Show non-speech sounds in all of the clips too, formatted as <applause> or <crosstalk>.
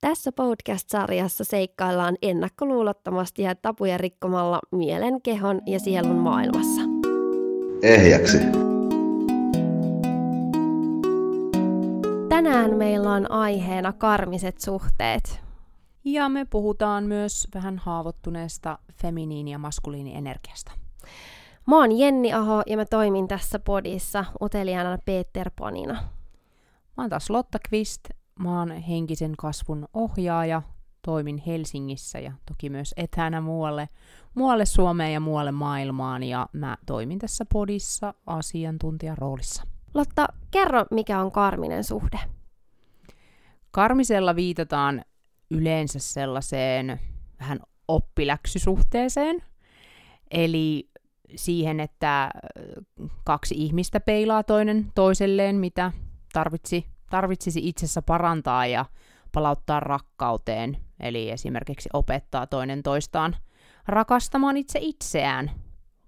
Tässä podcast-sarjassa seikkaillaan ennakkoluulottomasti ja tapuja rikkomalla mielen, kehon ja sielun maailmassa. Ehjäksi. Tänään meillä on aiheena karmiset suhteet. Ja me puhutaan myös vähän haavoittuneesta feminiini- ja maskuliinienergiasta. Mä oon Jenni Aho ja mä toimin tässä podissa uteliaana Peter Panina. Mä oon taas Lotta Kvist, mä oon henkisen kasvun ohjaaja, toimin Helsingissä ja toki myös etänä muualle, muualle Suomeen ja muualle maailmaan ja mä toimin tässä podissa asiantuntijan roolissa. Lotta, kerro mikä on karminen suhde? Karmisella viitataan yleensä sellaiseen vähän oppiläksysuhteeseen, eli siihen, että kaksi ihmistä peilaa toinen toiselleen, mitä tarvitsi, tarvitsisi itsessä parantaa ja palauttaa rakkauteen, eli esimerkiksi opettaa toinen toistaan rakastamaan itse itseään,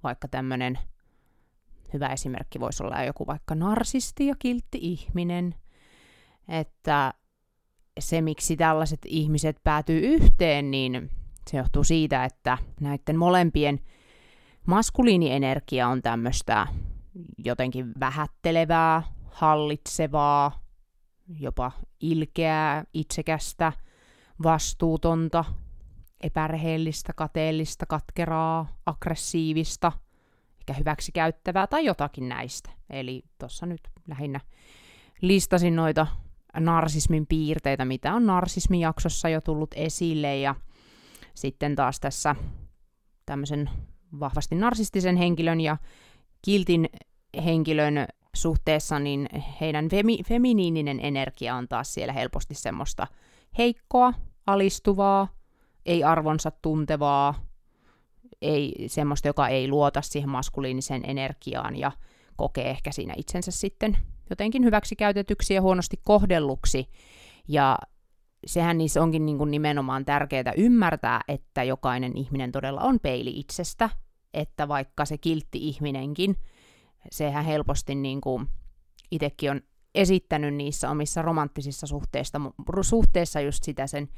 vaikka tämmöinen hyvä esimerkki voisi olla joku vaikka narsisti ja kiltti ihminen, että se, miksi tällaiset ihmiset päätyy yhteen, niin se johtuu siitä, että näiden molempien maskuliinienergia on tämmöistä jotenkin vähättelevää, hallitsevaa, jopa ilkeää, itsekästä, vastuutonta, epärehellistä, kateellista, katkeraa, aggressiivista, eikä hyväksikäyttävää tai jotakin näistä. Eli tuossa nyt lähinnä listasin noita narsismin piirteitä, mitä on narsismijaksossa jo tullut esille, ja sitten taas tässä tämmöisen vahvasti narsistisen henkilön ja kiltin henkilön suhteessa, niin heidän femi- feminiininen energia on taas siellä helposti semmoista heikkoa, alistuvaa, ei arvonsa tuntevaa, ei semmoista, joka ei luota siihen maskuliiniseen energiaan ja kokee ehkä siinä itsensä sitten jotenkin hyväksi käytetyksi ja huonosti kohdelluksi. Ja sehän niissä onkin niin kuin nimenomaan tärkeää ymmärtää, että jokainen ihminen todella on peili itsestä, että vaikka se kiltti ihminenkin, sehän helposti niin kuin itsekin on esittänyt niissä omissa romanttisissa suhteissa, suhteessa just sitä sen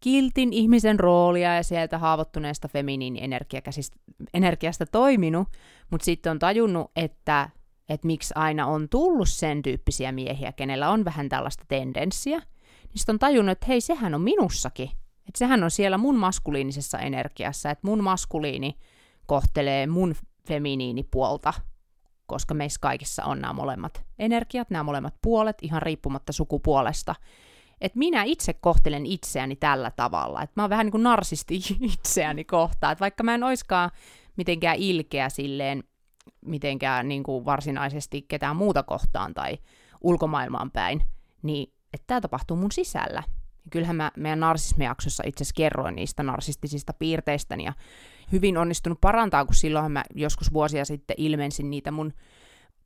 kiltin ihmisen roolia ja sieltä haavoittuneesta feminiinienergiasta toiminut, mutta sitten on tajunnut, että, että miksi aina on tullut sen tyyppisiä miehiä, kenellä on vähän tällaista tendenssiä, niin sitten on tajunnut, että hei, sehän on minussakin. Että sehän on siellä mun maskuliinisessa energiassa, että mun maskuliini kohtelee mun feminiinipuolta, koska meissä kaikissa on nämä molemmat energiat, nämä molemmat puolet, ihan riippumatta sukupuolesta. Että minä itse kohtelen itseäni tällä tavalla, että mä oon vähän niin kuin narsisti <laughs> itseäni kohtaan, että vaikka mä en oiskaan mitenkään ilkeä silleen, mitenkään niin kuin varsinaisesti ketään muuta kohtaan tai ulkomaailmaan päin, niin että tämä tapahtuu mun sisällä. Ja kyllähän mä meidän narsismijaksossa itse asiassa kerroin niistä narsistisista piirteistäni ja hyvin onnistunut parantaa, kun silloin mä joskus vuosia sitten ilmensin niitä mun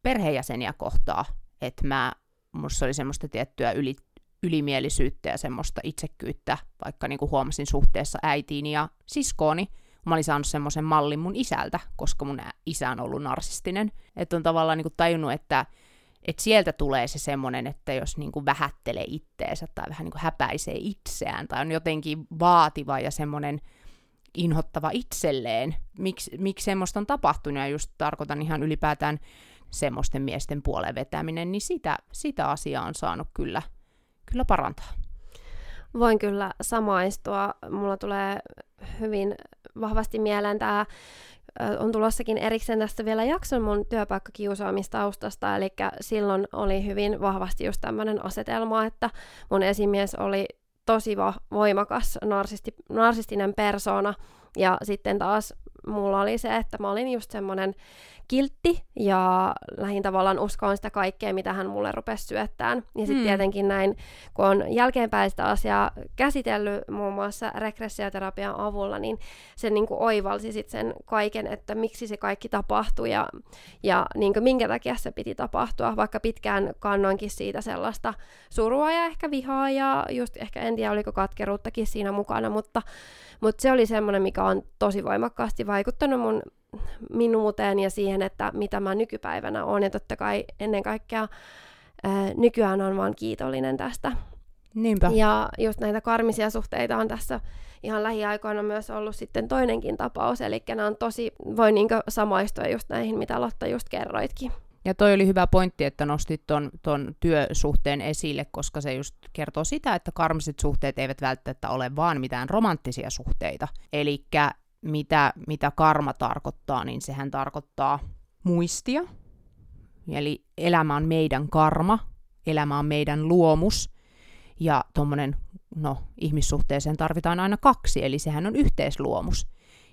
perheenjäseniä kohtaa, että mä, musta oli semmoista tiettyä yli, ylimielisyyttä ja semmoista itsekkyyttä, vaikka niin kuin huomasin suhteessa äitiini ja siskooni, mä olin saanut semmoisen mallin mun isältä, koska mun isä on ollut narsistinen. Että on tavallaan niin kuin tajunnut, että että sieltä tulee se semmoinen, että jos niin kuin vähättelee itteensä tai vähän niin kuin häpäisee itseään tai on jotenkin vaativa ja semmoinen inhottava itselleen, miksi, miksi semmoista on tapahtunut, ja just tarkoitan ihan ylipäätään semmoisten miesten puoleen vetäminen, niin sitä, sitä asiaa on saanut kyllä, kyllä parantaa. Voin kyllä samaistua. Mulla tulee hyvin vahvasti mieleen tämä on tulossakin erikseen tästä vielä jakson mun työpaikkakiusaamistaustasta, eli silloin oli hyvin vahvasti just tämmöinen asetelma, että mun esimies oli tosi voimakas narsisti, narsistinen persona, ja sitten taas mulla oli se, että mä olin just semmoinen kiltti ja lähin tavallaan uskoon sitä kaikkea, mitä hän mulle rupesi syöttämään. Ja sitten hmm. tietenkin näin, kun on jälkeenpäin sitä asiaa käsitellyt muun muassa regressioterapian avulla, niin se niin kuin oivalsi sitten sen kaiken, että miksi se kaikki tapahtui ja, ja niin kuin minkä takia se piti tapahtua, vaikka pitkään kannoinkin siitä sellaista surua ja ehkä vihaa ja just ehkä en tiedä oliko katkeruuttakin siinä mukana, mutta, mutta se oli semmoinen, mikä on tosi voimakkaasti vaikuttanut mun minuuteen ja siihen, että mitä mä nykypäivänä olen. Ja totta kai ennen kaikkea ää, nykyään on vaan kiitollinen tästä. Niinpä. Ja just näitä karmisia suhteita on tässä ihan lähiaikoina myös ollut sitten toinenkin tapaus, eli nämä on tosi, voi niin samaistua just näihin, mitä Lotta just kerroitkin. Ja toi oli hyvä pointti, että nostit ton, ton työsuhteen esille, koska se just kertoo sitä, että karmiset suhteet eivät välttämättä ole vaan mitään romanttisia suhteita. Eli mitä, mitä karma tarkoittaa, niin sehän tarkoittaa muistia. Eli elämä on meidän karma, elämä on meidän luomus, ja tuommoinen, no ihmissuhteeseen tarvitaan aina kaksi, eli sehän on yhteisluomus.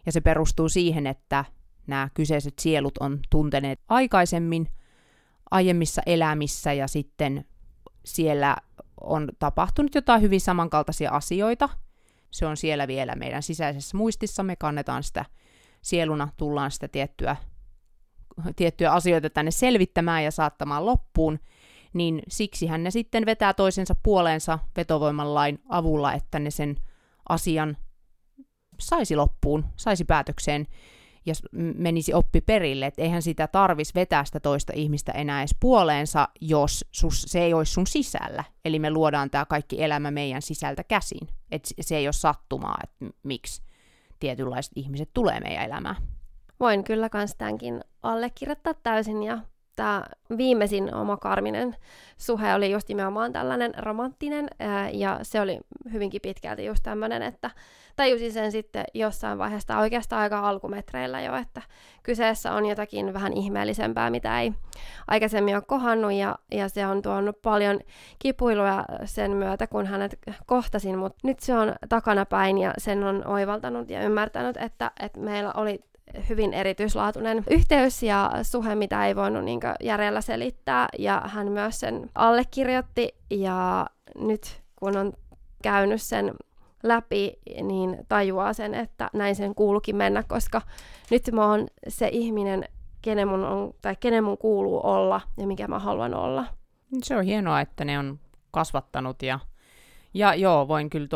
Ja se perustuu siihen, että nämä kyseiset sielut on tunteneet aikaisemmin aiemmissa elämissä ja sitten siellä on tapahtunut jotain hyvin samankaltaisia asioita. Se on siellä vielä meidän sisäisessä muistissa, me kannetaan sitä sieluna, tullaan sitä tiettyä, tiettyjä asioita tänne selvittämään ja saattamaan loppuun, niin siksihän ne sitten vetää toisensa puoleensa vetovoiman lain avulla, että ne sen asian saisi loppuun, saisi päätökseen ja menisi oppi perille, että eihän sitä tarvis vetää sitä toista ihmistä enää edes puoleensa, jos sus, se ei olisi sun sisällä. Eli me luodaan tämä kaikki elämä meidän sisältä käsin. Että se ei ole sattumaa, että miksi tietynlaiset ihmiset tulee meidän elämään. Voin kyllä kans tämänkin allekirjoittaa täysin ja tämä viimeisin oma karminen. Suhe oli just nimenomaan tällainen romanttinen, ää, ja se oli hyvinkin pitkälti just tämmöinen, että tajusin sen sitten jossain vaiheessa oikeastaan aika alkumetreillä jo, että kyseessä on jotakin vähän ihmeellisempää, mitä ei aikaisemmin ole kohannut, ja, ja se on tuonut paljon kipuiluja sen myötä, kun hänet kohtasin, mutta nyt se on takanapäin, ja sen on oivaltanut ja ymmärtänyt, että, että meillä oli hyvin erityislaatuinen yhteys ja suhe, mitä ei voinut niin järjellä selittää. Ja hän myös sen allekirjoitti ja nyt kun on käynyt sen läpi, niin tajuaa sen, että näin sen kuulukin mennä, koska nyt mä oon se ihminen, kenen mun, on, tai kenen mun kuuluu olla ja mikä mä haluan olla. Se on hienoa, että ne on kasvattanut ja, ja joo, voin kyllä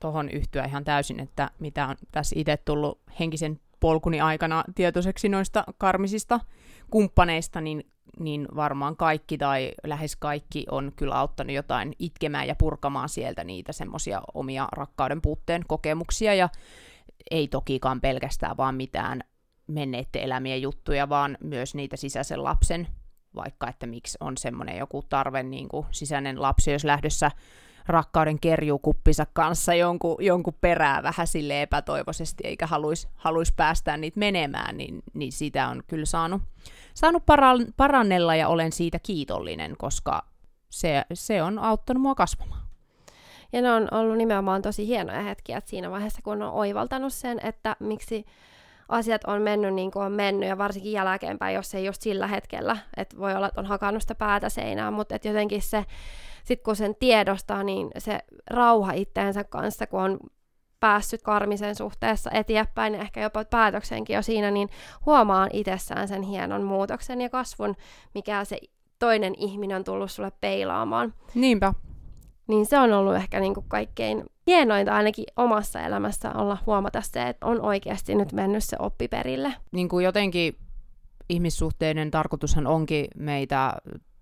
tuohon yhtyä ihan täysin, että mitä on tässä itse tullut henkisen polkuni aikana tietoiseksi noista karmisista kumppaneista, niin, niin varmaan kaikki tai lähes kaikki on kyllä auttanut jotain itkemään ja purkamaan sieltä niitä semmoisia omia rakkauden puutteen kokemuksia. Ja ei tokikaan pelkästään vaan mitään menneiden elämien juttuja, vaan myös niitä sisäisen lapsen, vaikka että miksi on semmoinen joku tarve, niin kuin sisäinen lapsi, jos lähdössä rakkauden kerjukuppinsa kanssa jonkun, jonkun perää vähän sille epätoivoisesti, eikä haluaisi haluais päästää niitä menemään, niin, niin sitä on kyllä saanut, saanut para- parannella ja olen siitä kiitollinen, koska se, se on auttanut mua kasvamaan. Ja ne on ollut nimenomaan tosi hienoja hetkiä että siinä vaiheessa, kun on oivaltanut sen, että miksi asiat on mennyt niin kuin on mennyt, ja varsinkin jälkeenpäin, jos ei just sillä hetkellä, että voi olla, että on hakannut sitä päätä seinään, mutta että jotenkin se sitten kun sen tiedostaa, niin se rauha itteensä kanssa, kun on päässyt karmisen suhteessa eteenpäin ja ehkä jopa päätöksenkin jo siinä, niin huomaa itsessään sen hienon muutoksen ja kasvun, mikä se toinen ihminen on tullut sulle peilaamaan. Niinpä. Niin se on ollut ehkä niin kuin kaikkein hienointa ainakin omassa elämässä olla huomata se, että on oikeasti nyt mennyt se oppi perille. Niin kuin jotenkin ihmissuhteiden tarkoitushan onkin meitä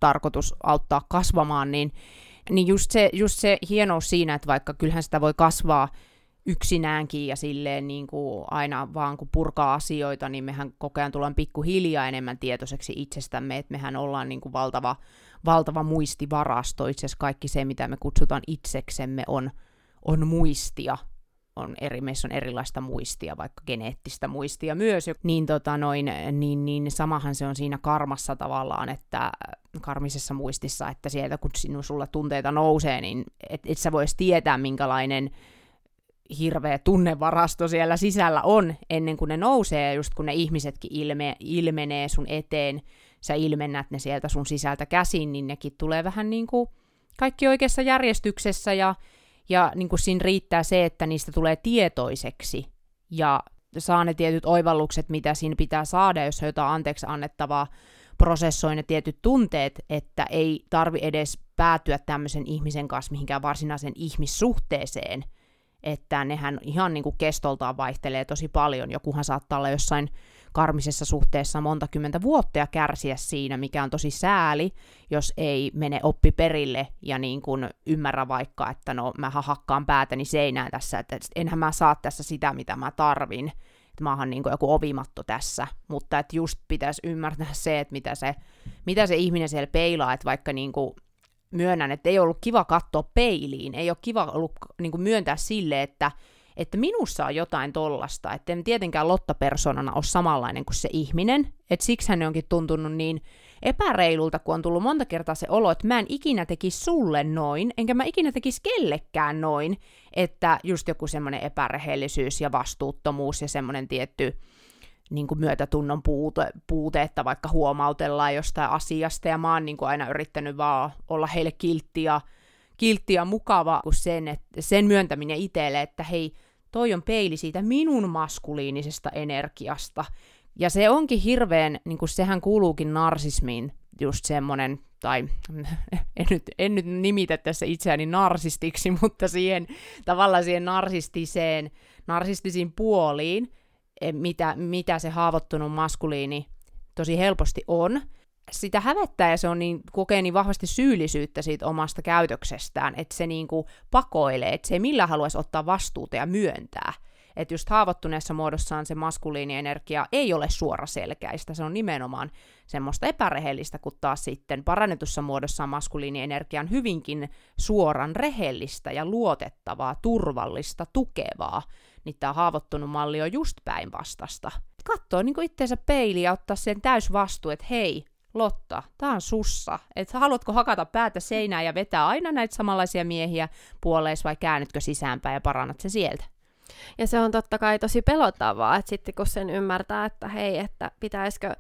tarkoitus auttaa kasvamaan, niin, niin just, se, just se hienous siinä, että vaikka kyllähän sitä voi kasvaa yksinäänkin ja silleen niin kuin aina vaan kun purkaa asioita, niin mehän koko ajan tullaan pikkuhiljaa enemmän tietoiseksi itsestämme, että mehän ollaan niin kuin valtava, valtava muistivarasto. Itse asiassa kaikki se, mitä me kutsutaan itseksemme, on, on muistia on eri, meissä on erilaista muistia, vaikka geneettistä muistia myös, niin, tota noin, niin, niin samahan se on siinä karmassa tavallaan, että karmisessa muistissa, että sieltä kun sinun sulla tunteita nousee, niin et, et sä vois tietää, minkälainen hirveä tunnevarasto siellä sisällä on ennen kuin ne nousee, ja just kun ne ihmisetkin ilme, ilmenee sun eteen, sä ilmennät ne sieltä sun sisältä käsin, niin nekin tulee vähän niin kuin kaikki oikeassa järjestyksessä, ja ja niin kuin siinä riittää se, että niistä tulee tietoiseksi ja saa ne tietyt oivallukset, mitä siinä pitää saada, jos on jotain anteeksi annettavaa, prosessoi ne tietyt tunteet, että ei tarvi edes päätyä tämmöisen ihmisen kanssa mihinkään varsinaisen ihmissuhteeseen, että nehän ihan niin kuin kestoltaan vaihtelee tosi paljon. Jokuhan saattaa olla jossain karmisessa suhteessa monta kymmentä vuotta ja kärsiä siinä, mikä on tosi sääli, jos ei mene oppi perille ja niin kuin ymmärrä vaikka, että no mä hakkaan päätäni seinään tässä, että enhän mä saa tässä sitä, mitä mä tarvin, että mä oon niin kuin joku ovimatto tässä, mutta että just pitäisi ymmärtää <laughs> se, että mitä se, mitä se ihminen siellä peilaa, että vaikka niin kuin myönnän, että ei ollut kiva katsoa peiliin, ei ole kiva ollut niin kuin myöntää sille, että että minussa on jotain tollasta, että en tietenkään Lotta-persoonana ole samanlainen kuin se ihminen, että siksi hän onkin tuntunut niin epäreilulta, kun on tullut monta kertaa se olo, että mä en ikinä tekisi sulle noin, enkä mä ikinä tekisi kellekään noin, että just joku semmoinen epärehellisyys ja vastuuttomuus ja semmoinen tietty niin kuin myötätunnon puute, puute, että vaikka huomautellaan jostain asiasta, ja mä oon niin kuin aina yrittänyt vaan olla heille kiltti ja, kiltti ja mukava kuin sen, että sen myöntäminen itselle, että hei, toi on peili siitä minun maskuliinisesta energiasta. Ja se onkin hirveän, niin kuin sehän kuuluukin narsismiin, just semmoinen, tai <laughs> en nyt, en nyt nimitä tässä itseäni narsistiksi, <laughs> mutta siihen tavallaan siihen narsistiseen, narsistisiin puoliin, e, mitä, mitä se haavoittunut maskuliini tosi helposti on, sitä hävettää ja se on niin, kokee niin vahvasti syyllisyyttä siitä omasta käytöksestään, että se niin kuin pakoilee, että se ei millään haluaisi ottaa vastuuta ja myöntää. Että just haavoittuneessa muodossaan se maskuliinienergia ei ole suoraselkäistä, se on nimenomaan semmoista epärehellistä, kun taas sitten parannetussa muodossaan maskuliinienergia on hyvinkin suoran rehellistä ja luotettavaa, turvallista, tukevaa. Niin tämä haavoittunut malli on just päinvastasta. Katsoo niin itseensä peiliä ja ottaa sen täysvastuu, että hei, Lotta, tää on sussa. Et haluatko hakata päätä seinään ja vetää aina näitä samanlaisia miehiä puoleis vai käännytkö sisäänpäin ja parannat se sieltä? Ja se on totta kai tosi pelottavaa, että sitten kun sen ymmärtää, että hei, että pitäisikö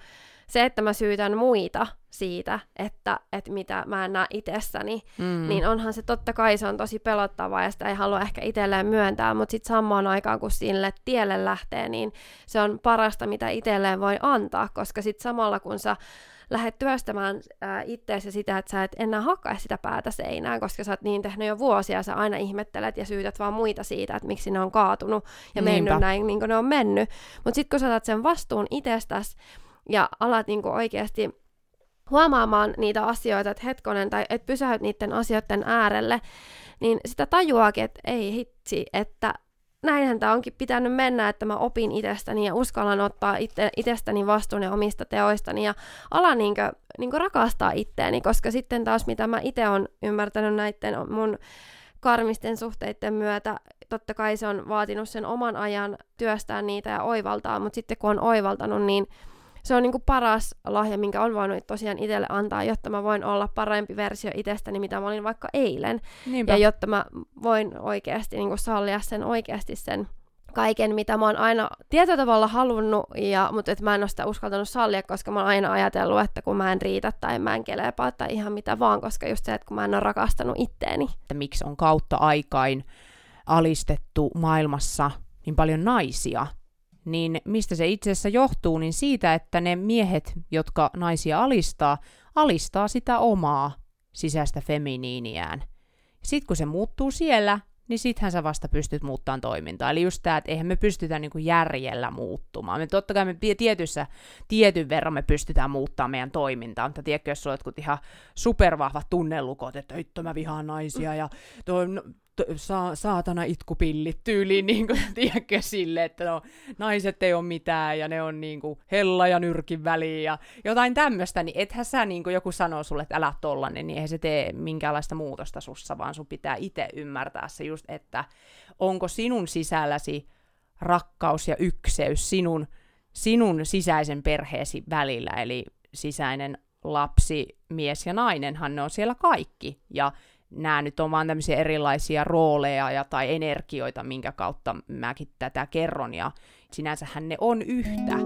se, että mä syytän muita siitä, että, että mitä mä en näe itsessäni, mm. niin onhan se totta kai se on tosi pelottavaa ja sitä ei halua ehkä itselleen myöntää, mutta sitten samaan aikaan kun sille tielle lähtee, niin se on parasta, mitä itselleen voi antaa, koska sitten samalla kun sä lähdet työstämään äh, itteesi sitä, että sä et enää hakkaa sitä päätä seinään, koska sä oot niin tehnyt jo vuosia, ja sä aina ihmettelet ja syytät vaan muita siitä, että miksi ne on kaatunut ja Niinpä. mennyt näin, niin kuin ne on mennyt. Mutta sitten kun sä otat sen vastuun itsestäsi ja alat niin kuin oikeasti huomaamaan niitä asioita, että hetkonen, tai että pysähyt niiden asioiden äärelle, niin sitä tajuakin, että ei hitsi, että näinhän tämä onkin pitänyt mennä, että mä opin itsestäni ja uskallan ottaa itse, itsestäni vastuun ja omista teoistani ja ala niinkö, niinkö rakastaa itteeni, koska sitten taas mitä mä itse on ymmärtänyt näiden mun karmisten suhteiden myötä, totta kai se on vaatinut sen oman ajan työstää niitä ja oivaltaa, mutta sitten kun on oivaltanut, niin se on niin kuin paras lahja, minkä on voinut tosiaan itselle antaa, jotta mä voin olla parempi versio itsestäni, mitä mä olin vaikka eilen. Niinpä. Ja jotta mä voin oikeasti niin kuin sallia sen oikeasti sen kaiken, mitä mä oon aina tietyllä tavalla halunnut, ja, mutta et mä en ole sitä uskaltanut sallia, koska mä oon aina ajatellut, että kun mä en riitä tai mä en kelepaa tai ihan mitä vaan, koska just se, että kun mä en ole rakastanut itteeni. Että miksi on kautta aikain alistettu maailmassa niin paljon naisia, niin mistä se itse asiassa johtuu, niin siitä, että ne miehet, jotka naisia alistaa, alistaa sitä omaa sisäistä feminiiniään. Sitten kun se muuttuu siellä, niin sittenhän sä vasta pystyt muuttamaan toimintaa. Eli just tämä, että eihän me pystytä niinku järjellä muuttumaan. Me totta kai me tietyssä, tietyn verran me pystytään muuttamaan meidän toimintaa, mutta tiedätkö, jos sulla on ihan supervahvat tunnelukot, että itto mä vihaan naisia ja toi, no, sa- saatana itkupillit tyyliin, <laughs> niin kuin, tiedätkö, sille, että no, naiset ei ole mitään ja ne on niin kuin, hella ja nyrkin väliin ja jotain tämmöistä, niin ethän sä niin kuin joku sanoo sulle, että älä tollanen, niin eihän se tee minkäänlaista muutosta sussa, vaan sun pitää itse ymmärtää se just, että onko sinun sisälläsi rakkaus ja ykseys sinun, sinun sisäisen perheesi välillä, eli sisäinen lapsi, mies ja nainenhan ne on siellä kaikki, ja nämä nyt on vaan tämmöisiä erilaisia rooleja ja, tai energioita, minkä kautta mäkin tätä kerron, ja sinänsähän ne on yhtä.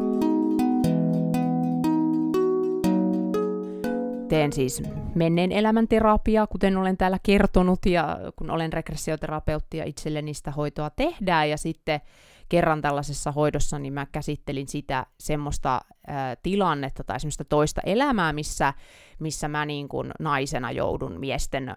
Teen siis menneen elämän terapiaa, kuten olen täällä kertonut, ja kun olen regressioterapeutti ja itselleni sitä hoitoa tehdään, ja sitten kerran tällaisessa hoidossa, niin mä käsittelin sitä semmoista ää, tilannetta tai semmoista toista elämää, missä, missä mä niin kuin naisena joudun miesten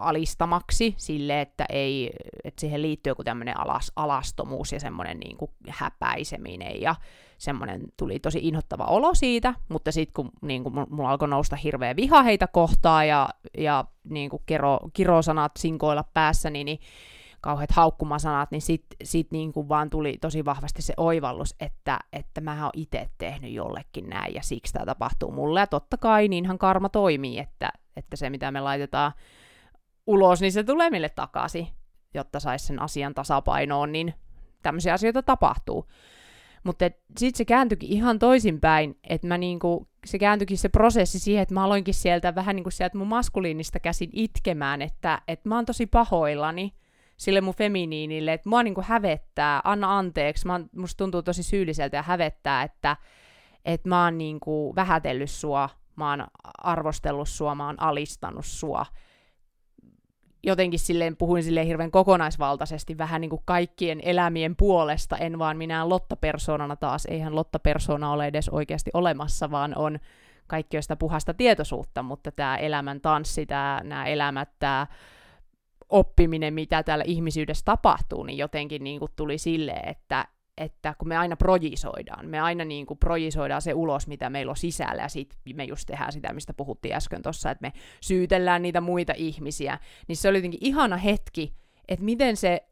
alistamaksi sille, että, ei, että siihen liittyy joku tämmöinen alas, alastomuus ja semmoinen niin kuin häpäiseminen ja semmoinen tuli tosi inhottava olo siitä, mutta sitten kun niin kuin mulla alkoi nousta hirveä viha heitä kohtaan ja, ja niin kuin kero, kirosanat sinkoilla päässä, niin, niin kauheat haukkumasanat, niin sitten sit niin kuin vaan tuli tosi vahvasti se oivallus, että, että mä oon itse tehnyt jollekin näin ja siksi tämä tapahtuu mulle. Ja totta kai niinhän karma toimii, että, että se mitä me laitetaan ulos, niin se tulee meille takaisin, jotta saisi sen asian tasapainoon, niin tämmöisiä asioita tapahtuu. Mutta sitten se kääntyikin ihan toisinpäin, että niinku, se kääntyikin se prosessi siihen, että mä aloinkin sieltä vähän niin kuin sieltä mun maskuliinista käsin itkemään, että, että mä oon tosi pahoillani sille mun feminiinille, että mua niinku hävettää, anna anteeksi, mä oon, musta tuntuu tosi syylliseltä ja hävettää, että, että mä oon niinku vähätellyt sua, mä oon arvostellut sua, mä oon alistanut sua, jotenkin silleen puhuin silleen hirveän kokonaisvaltaisesti vähän niin kuin kaikkien elämien puolesta, en vaan minä Lotta-persoonana taas. Eihän Lotta-persoona ole edes oikeasti olemassa, vaan on kaikki sitä puhasta tietoisuutta, mutta tämä elämän tanssi, tämä, nämä elämät, tämä oppiminen, mitä täällä ihmisyydessä tapahtuu, niin jotenkin niin kuin tuli silleen, että, että kun me aina projisoidaan, me aina niin kuin projisoidaan se ulos, mitä meillä on sisällä, ja sitten me just tehdään sitä, mistä puhuttiin äsken tuossa, että me syytellään niitä muita ihmisiä, niin se oli jotenkin ihana hetki, että miten se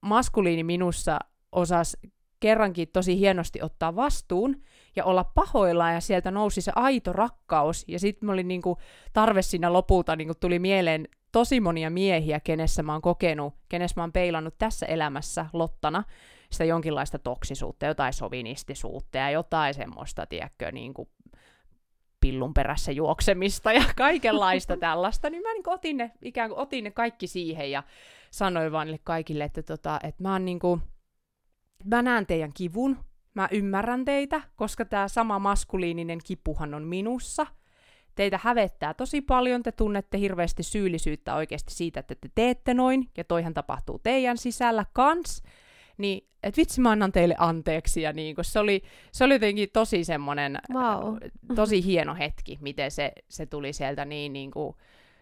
maskuliini minussa osasi kerrankin tosi hienosti ottaa vastuun ja olla pahoillaan, ja sieltä nousi se aito rakkaus, ja sitten mä olin niinku, tarve siinä lopulta niinku, tuli mieleen tosi monia miehiä, kenessä mä oon kokenut, kenessä mä oon peilannut tässä elämässä Lottana, sitä jonkinlaista toksisuutta, jotain sovinistisuutta ja jotain semmoista, tiedätkö, niin kuin pillun perässä juoksemista ja kaikenlaista <laughs> tällaista, niin mä niin otin ne, ikään kuin otin ne kaikki siihen ja sanoin vaan niille kaikille, että, tota, että mä, niin kuin, mä näen teidän kivun, mä ymmärrän teitä, koska tämä sama maskuliininen kipuhan on minussa. Teitä hävettää tosi paljon, te tunnette hirveästi syyllisyyttä oikeasti siitä, että te teette noin, ja toihan tapahtuu teidän sisällä kans niin et vitsi mä annan teille anteeksi ja niin, se, oli, se oli jotenkin tosi semmoinen, wow. tosi hieno hetki, miten se, se tuli sieltä niin, niin kuin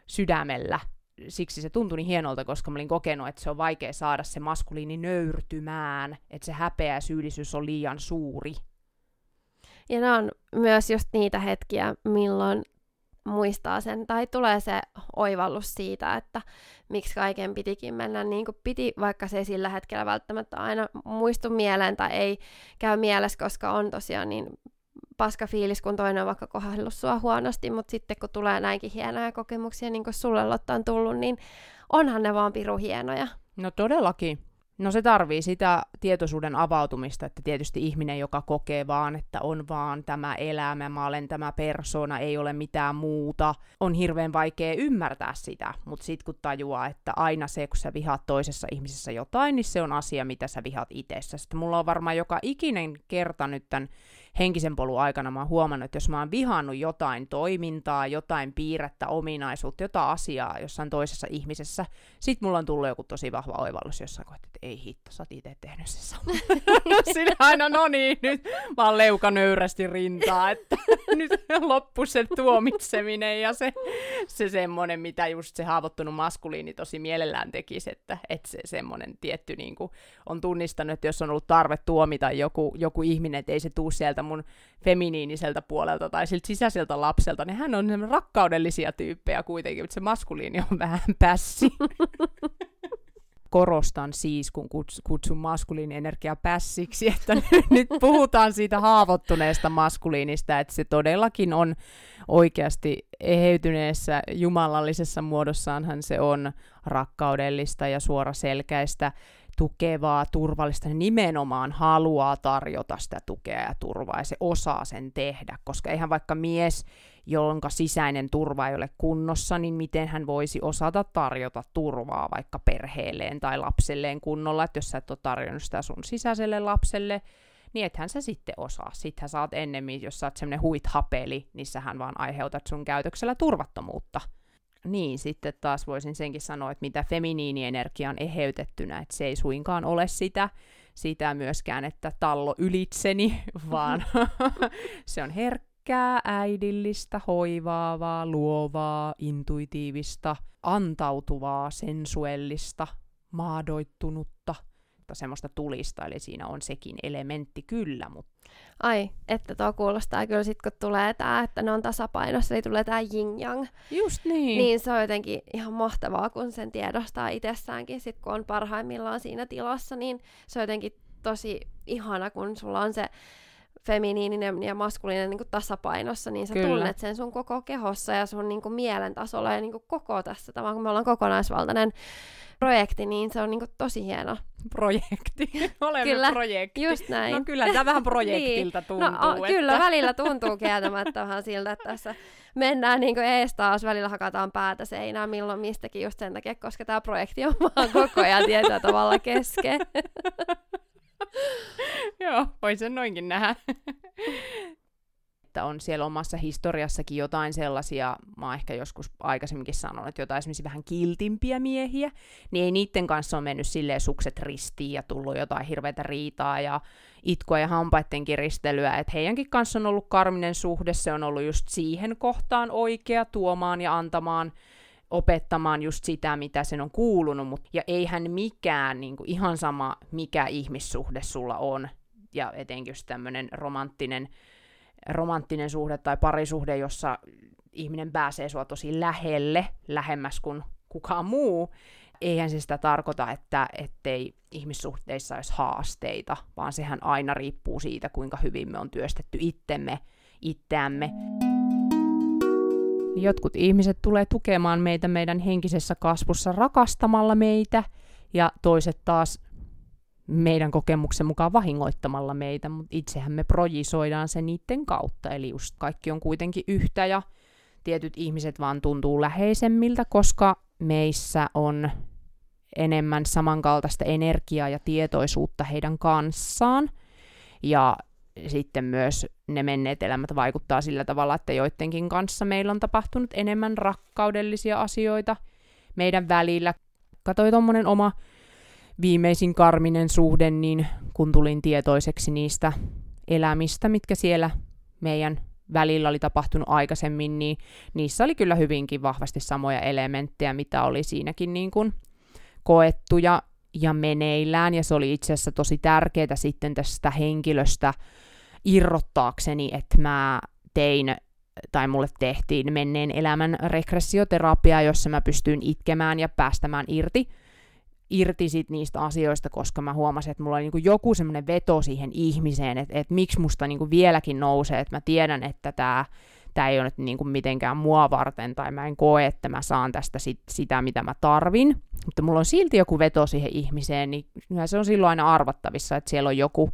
sydämellä. Siksi se tuntui niin hienolta, koska mä olin kokenut, että se on vaikea saada se maskuliini nöyrtymään, että se häpeä ja syyllisyys on liian suuri. Ja nämä on myös just niitä hetkiä, milloin muistaa sen, tai tulee se oivallus siitä, että miksi kaiken pitikin mennä niin kuin piti, vaikka se ei sillä hetkellä välttämättä aina muistu mieleen tai ei käy mielessä, koska on tosiaan niin paska fiilis, kun toinen on vaikka kohdellut sua huonosti, mutta sitten kun tulee näinkin hienoja kokemuksia, niin kuin sulle Lotta on tullut, niin onhan ne vaan piru hienoja. No todellakin. No se tarvii sitä tietoisuuden avautumista, että tietysti ihminen, joka kokee vaan, että on vaan tämä elämä, mä olen tämä persona, ei ole mitään muuta, on hirveän vaikea ymmärtää sitä, mutta sitten kun tajuaa, että aina se, kun sä vihaat toisessa ihmisessä jotain, niin se on asia, mitä sä vihaat itsessä. Sitten mulla on varmaan joka ikinen kerta nyt tämän henkisen polun aikana mä oon huomannut, että jos mä oon vihannut jotain toimintaa, jotain piirrettä, ominaisuutta, jotain asiaa jossain toisessa ihmisessä, sit mulla on tullut joku tosi vahva oivallus jossain kohtaa, että ei hitto, sä oot itse tehnyt sen sama. <laughs> Sinä aina, no niin, nyt mä oon leuka nöyrästi rintaa, että <laughs> nyt loppu se tuomitseminen ja se, se semmonen, mitä just se haavoittunut maskuliini tosi mielellään tekisi, että, että se semmonen tietty niin kuin, on tunnistanut, että jos on ollut tarve tuomita joku, joku ihminen, että ei se tuu sieltä mun feminiiniseltä puolelta tai siltä sisäiseltä lapselta, niin hän on rakkaudellisia tyyppejä kuitenkin, mutta se maskuliini on <laughs> vähän pässi. <laughs> Korostan siis, kun kutsun maskuliinienergia pässiksi, <laughs> että nyt puhutaan siitä haavoittuneesta maskuliinista, että se todellakin on oikeasti eheytyneessä jumalallisessa muodossaanhan se on rakkaudellista ja suoraselkäistä tukevaa, turvallista, niin nimenomaan haluaa tarjota sitä tukea ja turvaa, ja se osaa sen tehdä, koska eihän vaikka mies, jonka sisäinen turva ei ole kunnossa, niin miten hän voisi osata tarjota turvaa vaikka perheelleen tai lapselleen kunnolla, että jos sä et ole tarjonnut sitä sun sisäiselle lapselle, niin ethän sä sitten osaa. Sittenhän sä oot ennemmin, jos sä oot semmonen huithapeli, niin sähän vaan aiheutat sun käytöksellä turvattomuutta. Niin, sitten taas voisin senkin sanoa, että mitä feminiinienergia on eheytettynä, että se ei suinkaan ole sitä, sitä myöskään, että tallo ylitseni, <laughs> vaan <laughs> se on herkkä herkkää, äidillistä, hoivaavaa, luovaa, intuitiivista, antautuvaa, sensuellista, maadoittunutta, semmoista tulista, eli siinä on sekin elementti kyllä, mutta Ai, että tuo kuulostaa kyllä sit, kun tulee tää, että ne on tasapainossa, niin tulee tää yin yang. Just niin. Niin se on jotenkin ihan mahtavaa, kun sen tiedostaa itsessäänkin, sit kun on parhaimmillaan siinä tilassa, niin se on jotenkin tosi ihana, kun sulla on se feminiininen ja maskuliininen niin tasapainossa, niin sä Kyllä. tunnet sen sun koko kehossa ja sun niin kuin, mielen tasolla ja niin kuin, koko tässä tavalla, kun me ollaan kokonaisvaltainen projekti, niin se on niin kuin, tosi hieno. Projekti. <laughs> Olemme kyllä, projekti. just näin. No kyllä tämä vähän <laughs> projektilta niin. tuntuu. No, että... Kyllä, välillä tuntuu kieltämättä vähän siltä, että tässä mennään niin kuin ees taas, välillä hakataan päätä seinään milloin mistäkin just sen takia, koska tämä projekti on <laughs> vaan koko ajan tietyllä tavalla kesken. Joo, voi sen noinkin nähdä. että on siellä omassa historiassakin jotain sellaisia, mä oon ehkä joskus aikaisemminkin sanonut, että jotain esimerkiksi vähän kiltimpiä miehiä, niin ei niiden kanssa ole mennyt silleen sukset ristiin ja tullut jotain hirveätä riitaa ja itkua ja hampaiden kiristelyä, että heidänkin kanssa on ollut karminen suhde, se on ollut just siihen kohtaan oikea tuomaan ja antamaan opettamaan just sitä, mitä sen on kuulunut, mut, ja eihän mikään, niin kuin, ihan sama mikä ihmissuhde sulla on, ja etenkin just tämmöinen romanttinen, romanttinen suhde tai parisuhde, jossa ihminen pääsee sua tosi lähelle, lähemmäs kuin kukaan muu, eihän se sitä tarkoita, että ettei ihmissuhteissa olisi haasteita, vaan sehän aina riippuu siitä, kuinka hyvin me on työstetty itsemme, itseämme. Jotkut ihmiset tulee tukemaan meitä meidän henkisessä kasvussa rakastamalla meitä, ja toiset taas meidän kokemuksen mukaan vahingoittamalla meitä, mutta itsehän me projisoidaan se niiden kautta, eli just kaikki on kuitenkin yhtä ja tietyt ihmiset vaan tuntuu läheisemmiltä, koska meissä on enemmän samankaltaista energiaa ja tietoisuutta heidän kanssaan. Ja sitten myös ne menneet elämät vaikuttaa sillä tavalla, että joidenkin kanssa meillä on tapahtunut enemmän rakkaudellisia asioita meidän välillä. Katoi tuommoinen oma viimeisin karminen suhde, niin kun tulin tietoiseksi niistä elämistä, mitkä siellä meidän välillä oli tapahtunut aikaisemmin, niin niissä oli kyllä hyvinkin vahvasti samoja elementtejä, mitä oli siinäkin niin kuin koettu ja, ja meneillään, ja se oli itse asiassa tosi tärkeää sitten tästä henkilöstä irrottaakseni, että mä tein tai mulle tehtiin menneen elämän regressioterapia, jossa mä pystyin itkemään ja päästämään irti, irti sit niistä asioista, koska mä huomasin, että mulla oli niinku joku semmoinen veto siihen ihmiseen, että, että miksi musta niinku vieläkin nousee, että mä tiedän, että tämä tää ei ole nyt niinku mitenkään mua varten, tai mä en koe, että mä saan tästä sit, sitä, mitä mä tarvin, mutta mulla on silti joku veto siihen ihmiseen, niin se on silloin aina arvattavissa, että siellä on joku,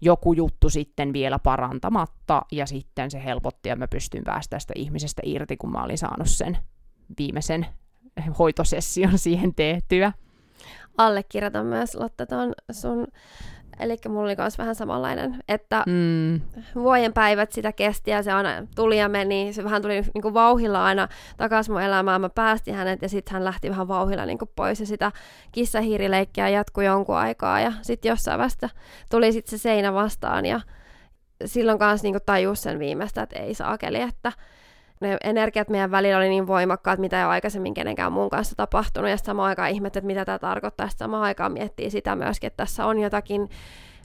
joku juttu sitten vielä parantamatta, ja sitten se helpotti, ja mä pystyn päästä tästä ihmisestä irti, kun mä olin saanut sen viimeisen hoitosession siihen tehtyä. Allekirjoitan myös, Lotta, tuon sun Eli mulla oli myös vähän samanlainen, että mm. vuoden päivät sitä kesti ja se aina tuli ja meni. Se vähän tuli niin kuin vauhilla aina takaisin mun elämään. Mä päästin hänet ja sitten hän lähti vähän vauhilla niin kuin pois ja sitä kissahiirileikkiä jatkui jonkun aikaa. Ja sitten jossain vasta tuli sitten se seinä vastaan ja silloin kanssa niin tajus sen viimeistä, että ei saakeli, että ne energiat meidän välillä oli niin voimakkaat, mitä ei ole aikaisemmin kenenkään muun kanssa tapahtunut, ja samaan aikaan ihmettä, että mitä tämä tarkoittaa, ja samaan aikaan miettii sitä myöskin, että tässä on jotakin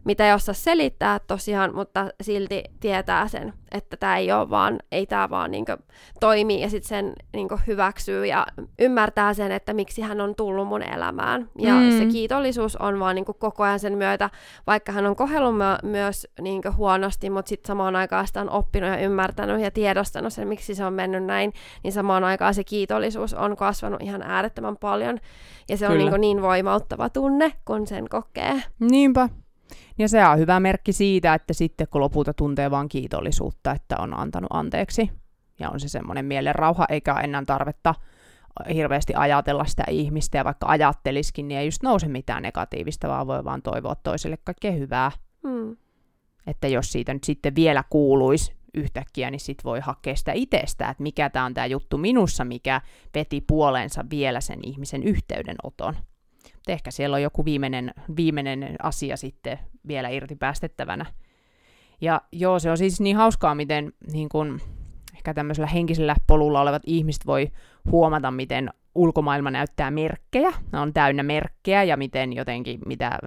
mitä ei osaa selittää tosiaan, mutta silti tietää sen, että tämä ei ole vaan, ei tämä vaan niinku toimi ja sitten sen niinku hyväksyy ja ymmärtää sen, että miksi hän on tullut mun elämään. Ja mm. se kiitollisuus on vaan niinku koko ajan sen myötä, vaikka hän on kohdellut my- myös niinku huonosti, mutta sitten samaan aikaan sitä on oppinut ja ymmärtänyt ja tiedostanut sen, miksi se on mennyt näin, niin samaan aikaan se kiitollisuus on kasvanut ihan äärettömän paljon. Ja se on niinku niin voimauttava tunne, kun sen kokee. Niinpä. Ja se on hyvä merkki siitä, että sitten kun lopulta tuntee vain kiitollisuutta, että on antanut anteeksi, ja on se semmoinen mielen rauha, eikä enää tarvetta hirveästi ajatella sitä ihmistä, ja vaikka ajatteliskin, niin ei just nouse mitään negatiivista, vaan voi vaan toivoa toiselle kaikkea hyvää. Mm. Että jos siitä nyt sitten vielä kuuluisi yhtäkkiä, niin sitten voi hakea sitä itsestä, että mikä tämä on tämä juttu minussa, mikä veti puoleensa vielä sen ihmisen yhteydenoton. Ehkä siellä on joku viimeinen, viimeinen asia sitten vielä irti päästettävänä. Ja joo, se on siis niin hauskaa, miten niin kun, ehkä tämmöisellä henkisellä polulla olevat ihmiset voi huomata, miten ulkomaailma näyttää merkkejä, ne on täynnä merkkejä, ja miten jotenkin, mitä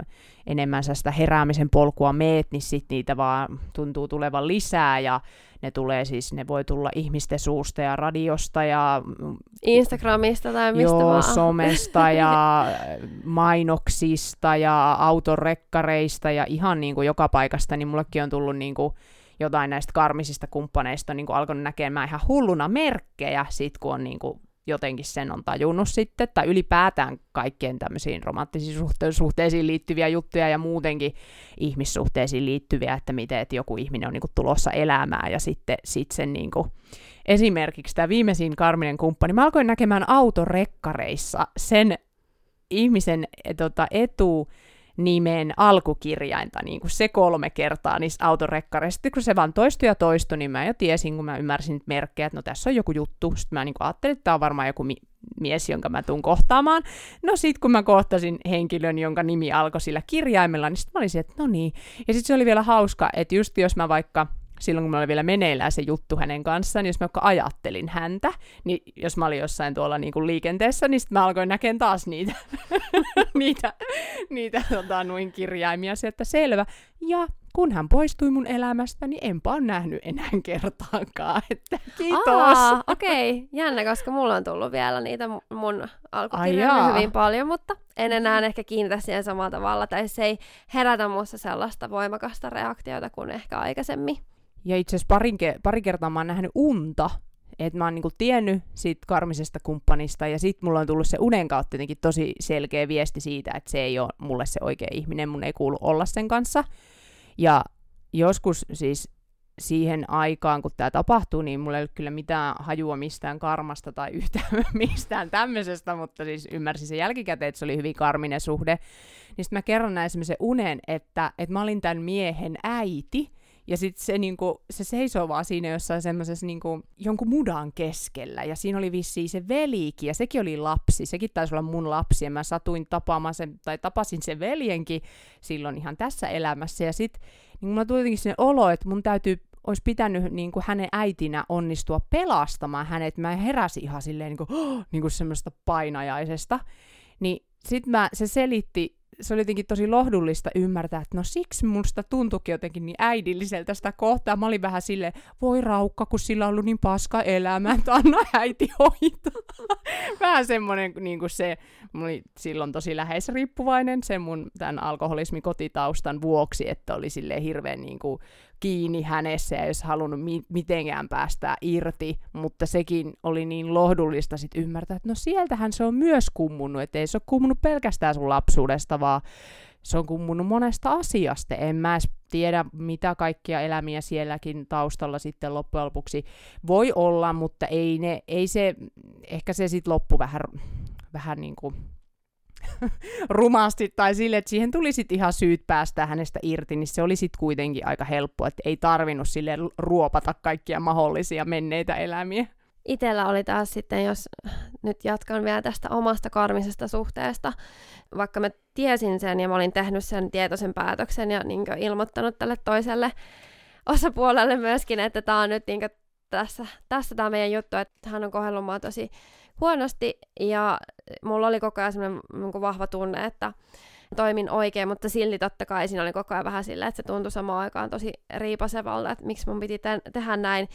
enemmän sä sitä heräämisen polkua meet, niin sitten niitä vaan tuntuu tulevan lisää, ja ne tulee siis, ne voi tulla ihmisten suusta ja radiosta ja... Instagramista tai mistä joo, vaan. somesta ja <laughs> mainoksista ja autorekkareista ja ihan niin kuin joka paikasta, niin mullekin on tullut niin kuin jotain näistä karmisista kumppaneista niin kuin alkanut näkemään ihan hulluna merkkejä, sit kun on niin kuin jotenkin sen on tajunnut sitten, tai ylipäätään kaikkien tämmöisiin romanttisiin suhte- suhteisiin liittyviä juttuja ja muutenkin ihmissuhteisiin liittyviä, että miten että joku ihminen on niinku tulossa elämään ja sitten sit sen niinku, esimerkiksi tämä viimeisin karminen kumppani, mä alkoin näkemään autorekkareissa sen ihmisen tota, etu, nimen alkukirjainta, niin kuin se kolme kertaa niissä autorekkareissa. Sitten kun se vaan toistui ja toistui, niin mä jo tiesin, kun mä ymmärsin nyt merkkejä, että no tässä on joku juttu. Sitten mä niin kuin ajattelin, että tämä on varmaan joku mi- mies, jonka mä tuun kohtaamaan. No sitten kun mä kohtasin henkilön, jonka nimi alkoi sillä kirjaimella, niin sitten mä olisin, että no niin. Ja sitten se oli vielä hauska, että just jos mä vaikka silloin kun mä olin vielä meneillään se juttu hänen kanssaan, niin jos mä ajattelin häntä, niin jos mä olin jossain tuolla niin kuin liikenteessä, niin sitten mä alkoin näkemään taas niitä, <laughs> niitä, niitä tota, noin kirjaimia, se, että selvä. Ja kun hän poistui mun elämästä, niin enpä ole nähnyt enää kertaakaan, <laughs> että kiitos. okei, okay. jännä, koska mulla on tullut vielä niitä mun alkukirjoja hyvin paljon, mutta en enää ehkä kiinnitä siihen samalla tavalla, tai se ei herätä musta sellaista voimakasta reaktiota kuin ehkä aikaisemmin. Ja itse asiassa pari, pari kertaa mä oon nähnyt unta, että mä oon niinku tiennyt siitä karmisesta kumppanista, ja sitten mulla on tullut se unen kautta jotenkin tosi selkeä viesti siitä, että se ei ole mulle se oikea ihminen, mun ei kuulu olla sen kanssa. Ja joskus siis siihen aikaan, kun tämä tapahtuu, niin mulla ei ollut kyllä mitään hajua mistään karmasta tai yhtään <laughs> mistään tämmöisestä, mutta siis ymmärsin sen jälkikäteen, että se oli hyvin karminen suhde. Niin sitten mä kerron näin semmoisen unen, että, että mä olin tämän miehen äiti, ja sitten se, niinku, se seisoo vaan siinä jossain semmoisessa niinku, jonkun mudan keskellä. Ja siinä oli vissiin se velikin, ja sekin oli lapsi. Sekin taisi olla mun lapsi, ja mä satuin tapaamaan sen, tai tapasin sen veljenkin silloin ihan tässä elämässä. Ja sitten niin mulla tuli jotenkin sen olo, että mun täytyy olisi pitänyt niin kuin hänen äitinä onnistua pelastamaan hänet. Mä heräsin ihan silleen <gasps> niin kuin, oh, niin kuin semmoista painajaisesta. Niin sitten se selitti se oli jotenkin tosi lohdullista ymmärtää, että no siksi musta tuntuikin jotenkin niin äidilliseltä sitä kohtaa. Mä olin vähän silleen, voi raukka, kun sillä on ollut niin paska elämä, että anna äiti hoitaa. <laughs> vähän semmoinen niin kuin se, mä olin silloin tosi lähes riippuvainen sen mun tämän alkoholismikotitaustan vuoksi, että oli silleen hirveän niin kuin kiinni hänessä ja jos halunnut mi- mitenkään päästää irti, mutta sekin oli niin lohdullista sit ymmärtää, että no sieltähän se on myös kummunut, että ei se ole kummunut pelkästään sun lapsuudesta, vaan se on kummunut monesta asiasta. En mä edes tiedä, mitä kaikkia elämiä sielläkin taustalla sitten loppujen lopuksi voi olla, mutta ei, ne, ei se, ehkä se sitten loppu vähän, vähän niin kuin <laughs> rumasti tai sille, että siihen tuli sitten ihan syyt päästä hänestä irti, niin se oli sitten kuitenkin aika helppo, että ei tarvinnut sille ruopata kaikkia mahdollisia menneitä elämiä. Itellä oli taas sitten, jos nyt jatkan vielä tästä omasta karmisesta suhteesta, vaikka mä tiesin sen ja mä olin tehnyt sen tietoisen päätöksen ja niin ilmoittanut tälle toiselle osapuolelle myöskin, että tämä on nyt niin tässä, tässä tämä meidän juttu, että hän on kohdellut mua tosi huonosti. Ja mulla oli koko ajan semmoinen niin vahva tunne, että toimin oikein, mutta silti totta kai siinä oli koko ajan vähän silleen, että se tuntui samaan aikaan tosi riipasevalta, että miksi mun piti te- tehdä näin.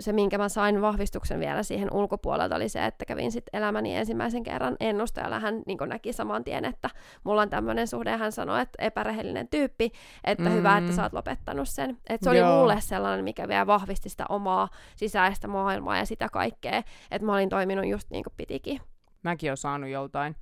Se, minkä mä sain vahvistuksen vielä siihen ulkopuolelta, oli se, että kävin sitten elämäni ensimmäisen kerran ennustajalla. Hän niin näki saman tien, että mulla on tämmöinen suhde, ja hän sanoi, että epärehellinen tyyppi, että mm. hyvä, että sä oot lopettanut sen. Että se oli Joo. mulle sellainen, mikä vielä vahvisti sitä omaa sisäistä maailmaa ja sitä kaikkea, että mä olin toiminut just niin kuin pitikin. Mäkin olen saanut joltain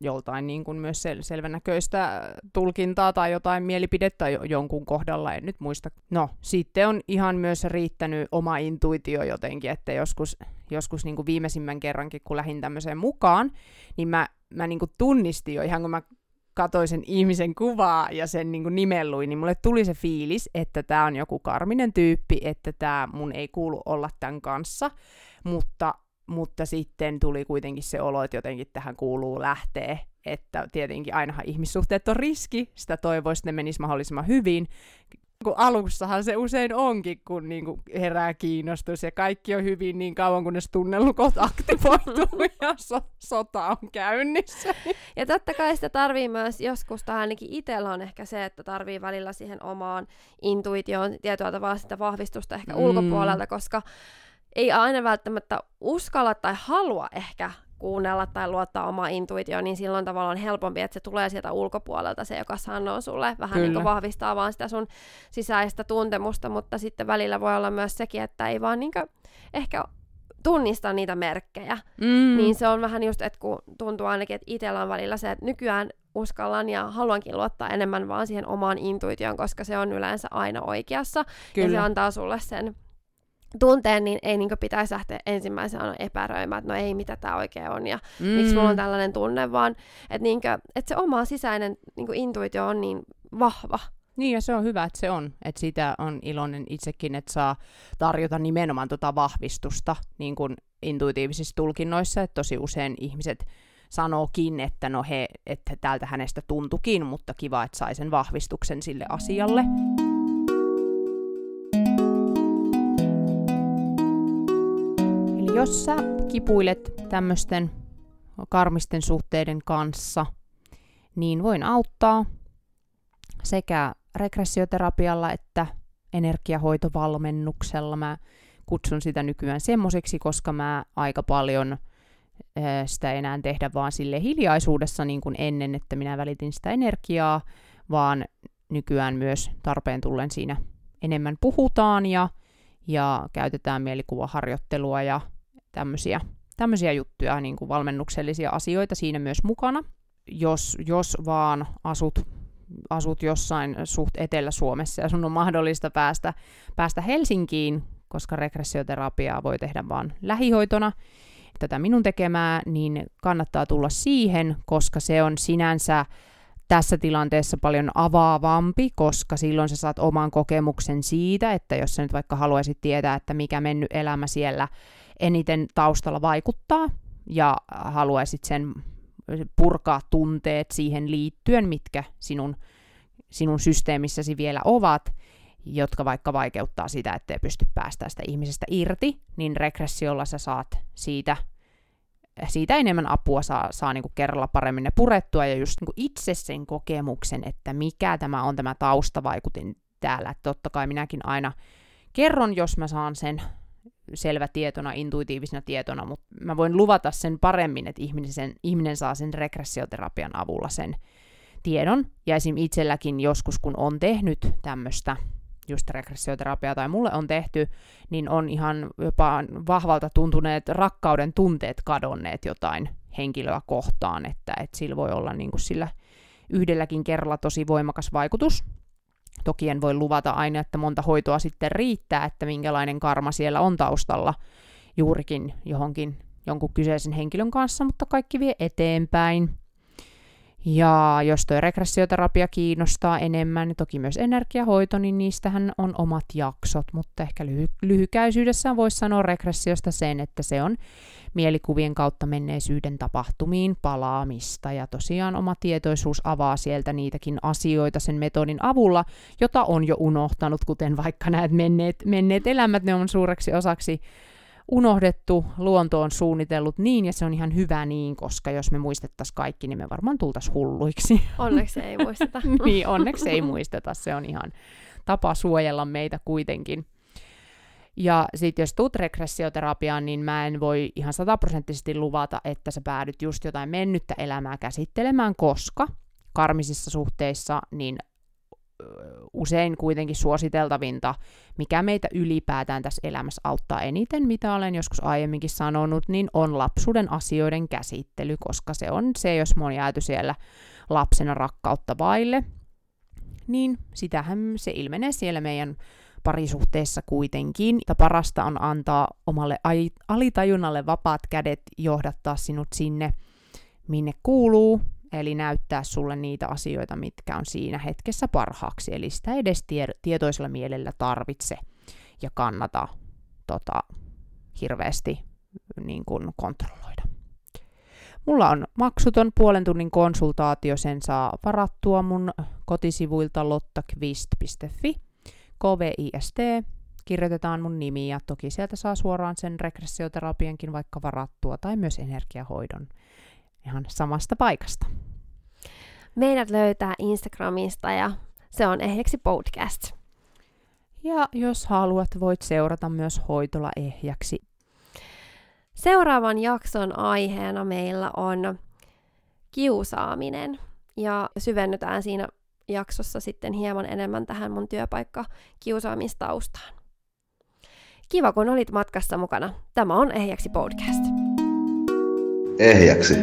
joltain niin kuin myös sel- selvänäköistä tulkintaa tai jotain mielipidettä jonkun kohdalla, en nyt muista. No, sitten on ihan myös riittänyt oma intuitio jotenkin, että joskus, joskus niin kuin viimeisimmän kerrankin, kun lähdin tämmöiseen mukaan, niin mä, mä niin kuin tunnistin jo ihan kun mä katsoin sen ihmisen kuvaa ja sen niin kuin nimelluin, niin mulle tuli se fiilis, että tämä on joku karminen tyyppi, että tämä mun ei kuulu olla tämän kanssa, mutta mutta sitten tuli kuitenkin se olo, että jotenkin tähän kuuluu lähteä, että tietenkin ainahan ihmissuhteet on riski, sitä toivoisi, että ne menisi mahdollisimman hyvin. kun alussahan se usein onkin, kun niinku herää kiinnostus ja kaikki on hyvin niin kauan, kunnes tunnelukot aktivoituu <laughs> ja so- sota on käynnissä. Ja totta kai sitä tarvii myös joskus, tai ainakin itsellä on ehkä se, että tarvii välillä siihen omaan intuitioon tietyllä tavalla sitä vahvistusta ehkä mm. ulkopuolelta, koska ei aina välttämättä uskalla tai halua ehkä kuunnella tai luottaa omaa intuitioon, niin silloin tavallaan on helpompi, että se tulee sieltä ulkopuolelta, se joka sanoo sulle, vähän niin kuin vahvistaa vaan sitä sun sisäistä tuntemusta, mutta sitten välillä voi olla myös sekin, että ei vaan niin kuin ehkä tunnista niitä merkkejä. Mm. Niin se on vähän just, että kun tuntuu ainakin, että itsellä on välillä se, että nykyään uskallan ja haluankin luottaa enemmän vaan siihen omaan intuitioon, koska se on yleensä aina oikeassa. Kyllä. Ja se antaa sulle sen tunteen, niin ei niin pitäisi lähteä ensimmäisenä epäröimään, että no ei, mitä tämä oikein on ja mm. miksi mulla on tällainen tunne, vaan että, niin kuin, että se oma sisäinen niin intuitio on niin vahva. Niin, ja se on hyvä, että se on. Että siitä on iloinen itsekin, että saa tarjota nimenomaan tuota vahvistusta niin kuin intuitiivisissa tulkinnoissa, että tosi usein ihmiset sanookin, että no he, että täältä hänestä tuntukin, mutta kiva, että sai sen vahvistuksen sille asialle. Jos sä kipuilet tämmöisten karmisten suhteiden kanssa, niin voin auttaa sekä regressioterapialla että energiahoitovalmennuksella. Mä kutsun sitä nykyään semmoiseksi, koska mä aika paljon sitä enää tehdä vaan sille hiljaisuudessa niin kuin ennen, että minä välitin sitä energiaa, vaan nykyään myös tarpeen tullen siinä enemmän puhutaan ja, ja käytetään mielikuvaharjoittelua ja tämmöisiä, tämmöisiä juttuja, niin kuin valmennuksellisia asioita siinä myös mukana. Jos, jos vaan asut, asut jossain suht Etelä-Suomessa ja sun on mahdollista päästä, päästä Helsinkiin, koska regressioterapiaa voi tehdä vain lähihoitona, tätä minun tekemää, niin kannattaa tulla siihen, koska se on sinänsä tässä tilanteessa paljon avaavampi, koska silloin sä saat oman kokemuksen siitä, että jos sä nyt vaikka haluaisit tietää, että mikä mennyt elämä siellä eniten taustalla vaikuttaa ja haluaisit sen purkaa tunteet siihen liittyen, mitkä sinun, sinun systeemissäsi vielä ovat, jotka vaikka vaikeuttaa sitä, ettei pysty päästä sitä ihmisestä irti, niin regressiolla sä saat siitä, siitä enemmän apua, saa, saa niinku kerralla paremmin ne purettua ja just niinku itse sen kokemuksen, että mikä tämä on tämä taustavaikutin täällä. Totta kai minäkin aina kerron, jos mä saan sen selvä tietona, intuitiivisena tietona, mutta mä voin luvata sen paremmin, että ihminen, sen, ihminen saa sen regressioterapian avulla sen tiedon. Ja esim. itselläkin joskus, kun on tehnyt tämmöistä just regressioterapiaa tai mulle on tehty, niin on ihan jopa vahvalta tuntuneet rakkauden tunteet kadonneet jotain henkilöä kohtaan, että, että sillä voi olla niin kuin sillä yhdelläkin kerralla tosi voimakas vaikutus. Toki en voi luvata aina, että monta hoitoa sitten riittää, että minkälainen karma siellä on taustalla juurikin johonkin jonkun kyseisen henkilön kanssa, mutta kaikki vie eteenpäin. Ja jos tuo regressioterapia kiinnostaa enemmän, niin toki myös energiahoito, niin niistähän on omat jaksot, mutta ehkä lyhy- lyhykäisyydessään voisi sanoa regressiosta sen, että se on mielikuvien kautta menneisyyden tapahtumiin palaamista. Ja tosiaan oma tietoisuus avaa sieltä niitäkin asioita sen metodin avulla, jota on jo unohtanut, kuten vaikka näet menneet, menneet elämät, ne on suureksi osaksi unohdettu, luonto on suunnitellut niin, ja se on ihan hyvä niin, koska jos me muistettaisiin kaikki, niin me varmaan tultaisiin hulluiksi. <laughs> Onneksi ei muisteta. niin, onneksi ei muisteta, se on ihan tapa suojella meitä kuitenkin. Ja sitten jos tuut regressioterapiaan, niin mä en voi ihan sataprosenttisesti luvata, että sä päädyt just jotain mennyttä elämää käsittelemään, koska karmisissa suhteissa niin usein kuitenkin suositeltavinta, mikä meitä ylipäätään tässä elämässä auttaa eniten, mitä olen joskus aiemminkin sanonut, niin on lapsuuden asioiden käsittely, koska se on se, jos me on jääty siellä lapsena rakkautta vaille, niin sitähän se ilmenee siellä meidän parisuhteessa kuitenkin. Ja parasta on antaa omalle alitajunnalle vapaat kädet johdattaa sinut sinne, minne kuuluu, eli näyttää sulle niitä asioita, mitkä on siinä hetkessä parhaaksi. Eli sitä edes tie- tietoisella mielellä tarvitse ja kannata tota, hirveästi niin kuin kontrolloida. Mulla on maksuton puolen tunnin konsultaatio, sen saa varattua mun kotisivuilta lottakvist.fi. KVIST, kirjoitetaan mun nimi ja toki sieltä saa suoraan sen regressioterapiankin vaikka varattua tai myös energiahoidon ihan samasta paikasta. Meidät löytää Instagramista ja se on ehjäksi podcast. Ja jos haluat, voit seurata myös Hoitola ehjäksi. Seuraavan jakson aiheena meillä on kiusaaminen ja syvennytään siinä jaksossa sitten hieman enemmän tähän mun työpaikka kiusaamistaustaan. Kiva, kun olit matkassa mukana. Tämä on Ehjäksi podcast. Ehjäksi.